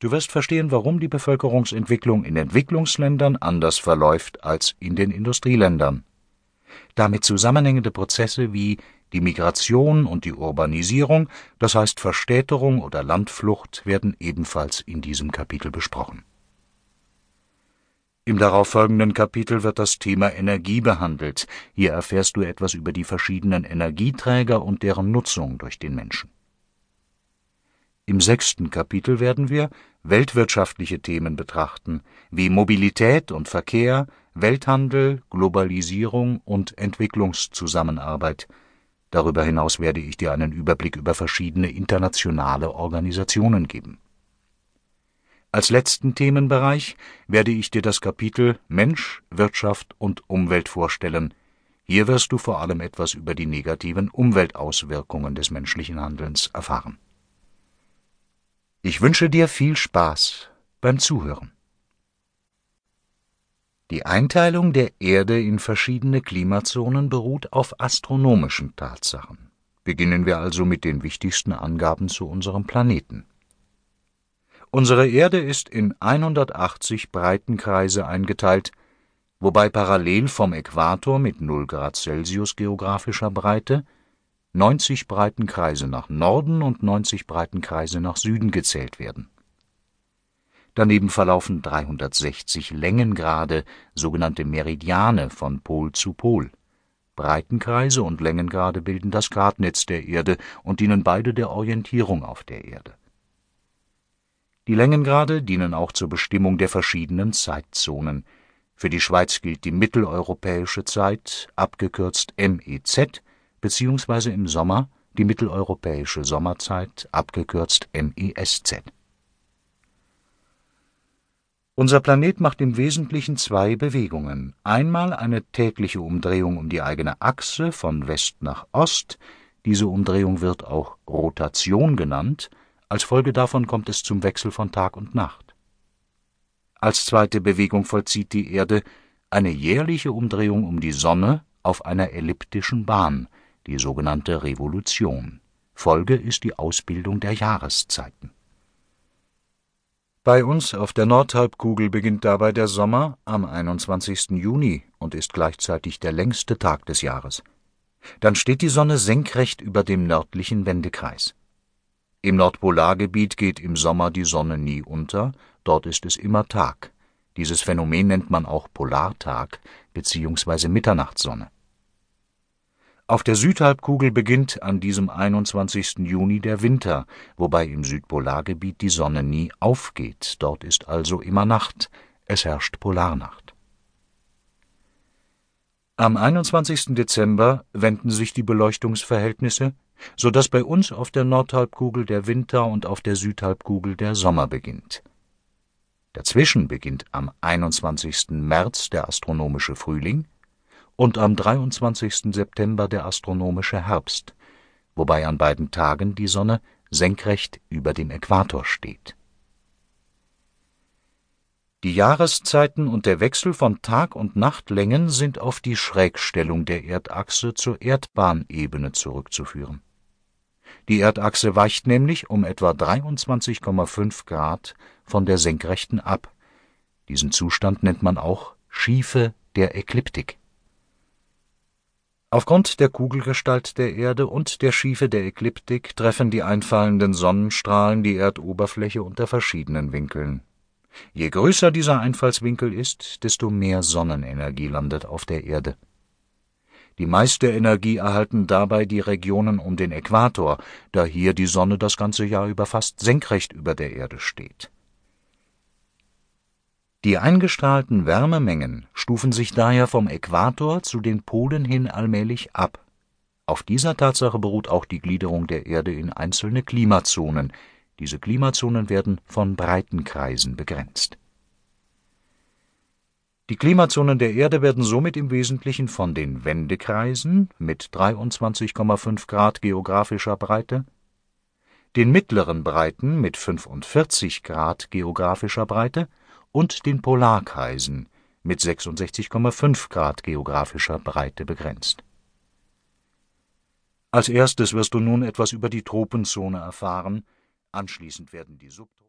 Du wirst verstehen, warum die Bevölkerungsentwicklung in Entwicklungsländern anders verläuft als in den Industrieländern. Damit zusammenhängende Prozesse wie die Migration und die Urbanisierung, das heißt Verstädterung oder Landflucht, werden ebenfalls in diesem Kapitel besprochen. Im darauffolgenden Kapitel wird das Thema Energie behandelt. Hier erfährst du etwas über die verschiedenen Energieträger und deren Nutzung durch den Menschen. Im sechsten Kapitel werden wir weltwirtschaftliche Themen betrachten, wie Mobilität und Verkehr, Welthandel, Globalisierung und Entwicklungszusammenarbeit. Darüber hinaus werde ich dir einen Überblick über verschiedene internationale Organisationen geben. Als letzten Themenbereich werde ich dir das Kapitel Mensch, Wirtschaft und Umwelt vorstellen. Hier wirst du vor allem etwas über die negativen Umweltauswirkungen des menschlichen Handelns erfahren ich wünsche dir viel Spaß beim Zuhören. Die Einteilung der Erde in verschiedene Klimazonen beruht auf astronomischen Tatsachen. Beginnen wir also mit den wichtigsten Angaben zu unserem Planeten. Unsere Erde ist in 180 Breitenkreise eingeteilt, wobei parallel vom Äquator mit 0 Grad Celsius geografischer Breite 90 Breitenkreise nach Norden und 90 Breitenkreise nach Süden gezählt werden. Daneben verlaufen 360 Längengrade, sogenannte Meridiane von Pol zu Pol. Breitenkreise und Längengrade bilden das Gradnetz der Erde und dienen beide der Orientierung auf der Erde. Die Längengrade dienen auch zur Bestimmung der verschiedenen Zeitzonen. Für die Schweiz gilt die mitteleuropäische Zeit, abgekürzt MEZ, beziehungsweise im Sommer die mitteleuropäische Sommerzeit, abgekürzt MESZ. Unser Planet macht im Wesentlichen zwei Bewegungen. Einmal eine tägliche Umdrehung um die eigene Achse von West nach Ost, diese Umdrehung wird auch Rotation genannt, als Folge davon kommt es zum Wechsel von Tag und Nacht. Als zweite Bewegung vollzieht die Erde eine jährliche Umdrehung um die Sonne auf einer elliptischen Bahn, die sogenannte Revolution. Folge ist die Ausbildung der Jahreszeiten. Bei uns auf der Nordhalbkugel beginnt dabei der Sommer am 21. Juni und ist gleichzeitig der längste Tag des Jahres. Dann steht die Sonne senkrecht über dem nördlichen Wendekreis. Im Nordpolargebiet geht im Sommer die Sonne nie unter, dort ist es immer Tag. Dieses Phänomen nennt man auch Polartag bzw. Mitternachtssonne. Auf der Südhalbkugel beginnt an diesem 21. Juni der Winter, wobei im Südpolargebiet die Sonne nie aufgeht, dort ist also immer Nacht, es herrscht Polarnacht. Am 21. Dezember wenden sich die Beleuchtungsverhältnisse, so dass bei uns auf der Nordhalbkugel der Winter und auf der Südhalbkugel der Sommer beginnt. Dazwischen beginnt am 21. März der astronomische Frühling und am 23. September der astronomische Herbst, wobei an beiden Tagen die Sonne senkrecht über dem Äquator steht. Die Jahreszeiten und der Wechsel von Tag- und Nachtlängen sind auf die Schrägstellung der Erdachse zur Erdbahnebene zurückzuführen. Die Erdachse weicht nämlich um etwa 23,5 Grad von der Senkrechten ab. Diesen Zustand nennt man auch Schiefe der Ekliptik. Aufgrund der Kugelgestalt der Erde und der Schiefe der Ekliptik treffen die einfallenden Sonnenstrahlen die Erdoberfläche unter verschiedenen Winkeln. Je größer dieser Einfallswinkel ist, desto mehr Sonnenenergie landet auf der Erde. Die meiste Energie erhalten dabei die Regionen um den Äquator, da hier die Sonne das ganze Jahr über fast senkrecht über der Erde steht die eingestrahlten Wärmemengen stufen sich daher vom Äquator zu den Polen hin allmählich ab. Auf dieser Tatsache beruht auch die Gliederung der Erde in einzelne Klimazonen. Diese Klimazonen werden von Breitenkreisen begrenzt. Die Klimazonen der Erde werden somit im Wesentlichen von den Wendekreisen mit 23,5 Grad geografischer Breite, den mittleren Breiten mit 45 Grad geografischer Breite und den Polarkreisen mit 66,5 Grad geografischer Breite begrenzt. Als erstes wirst du nun etwas über die Tropenzone erfahren, anschließend werden die Subtropen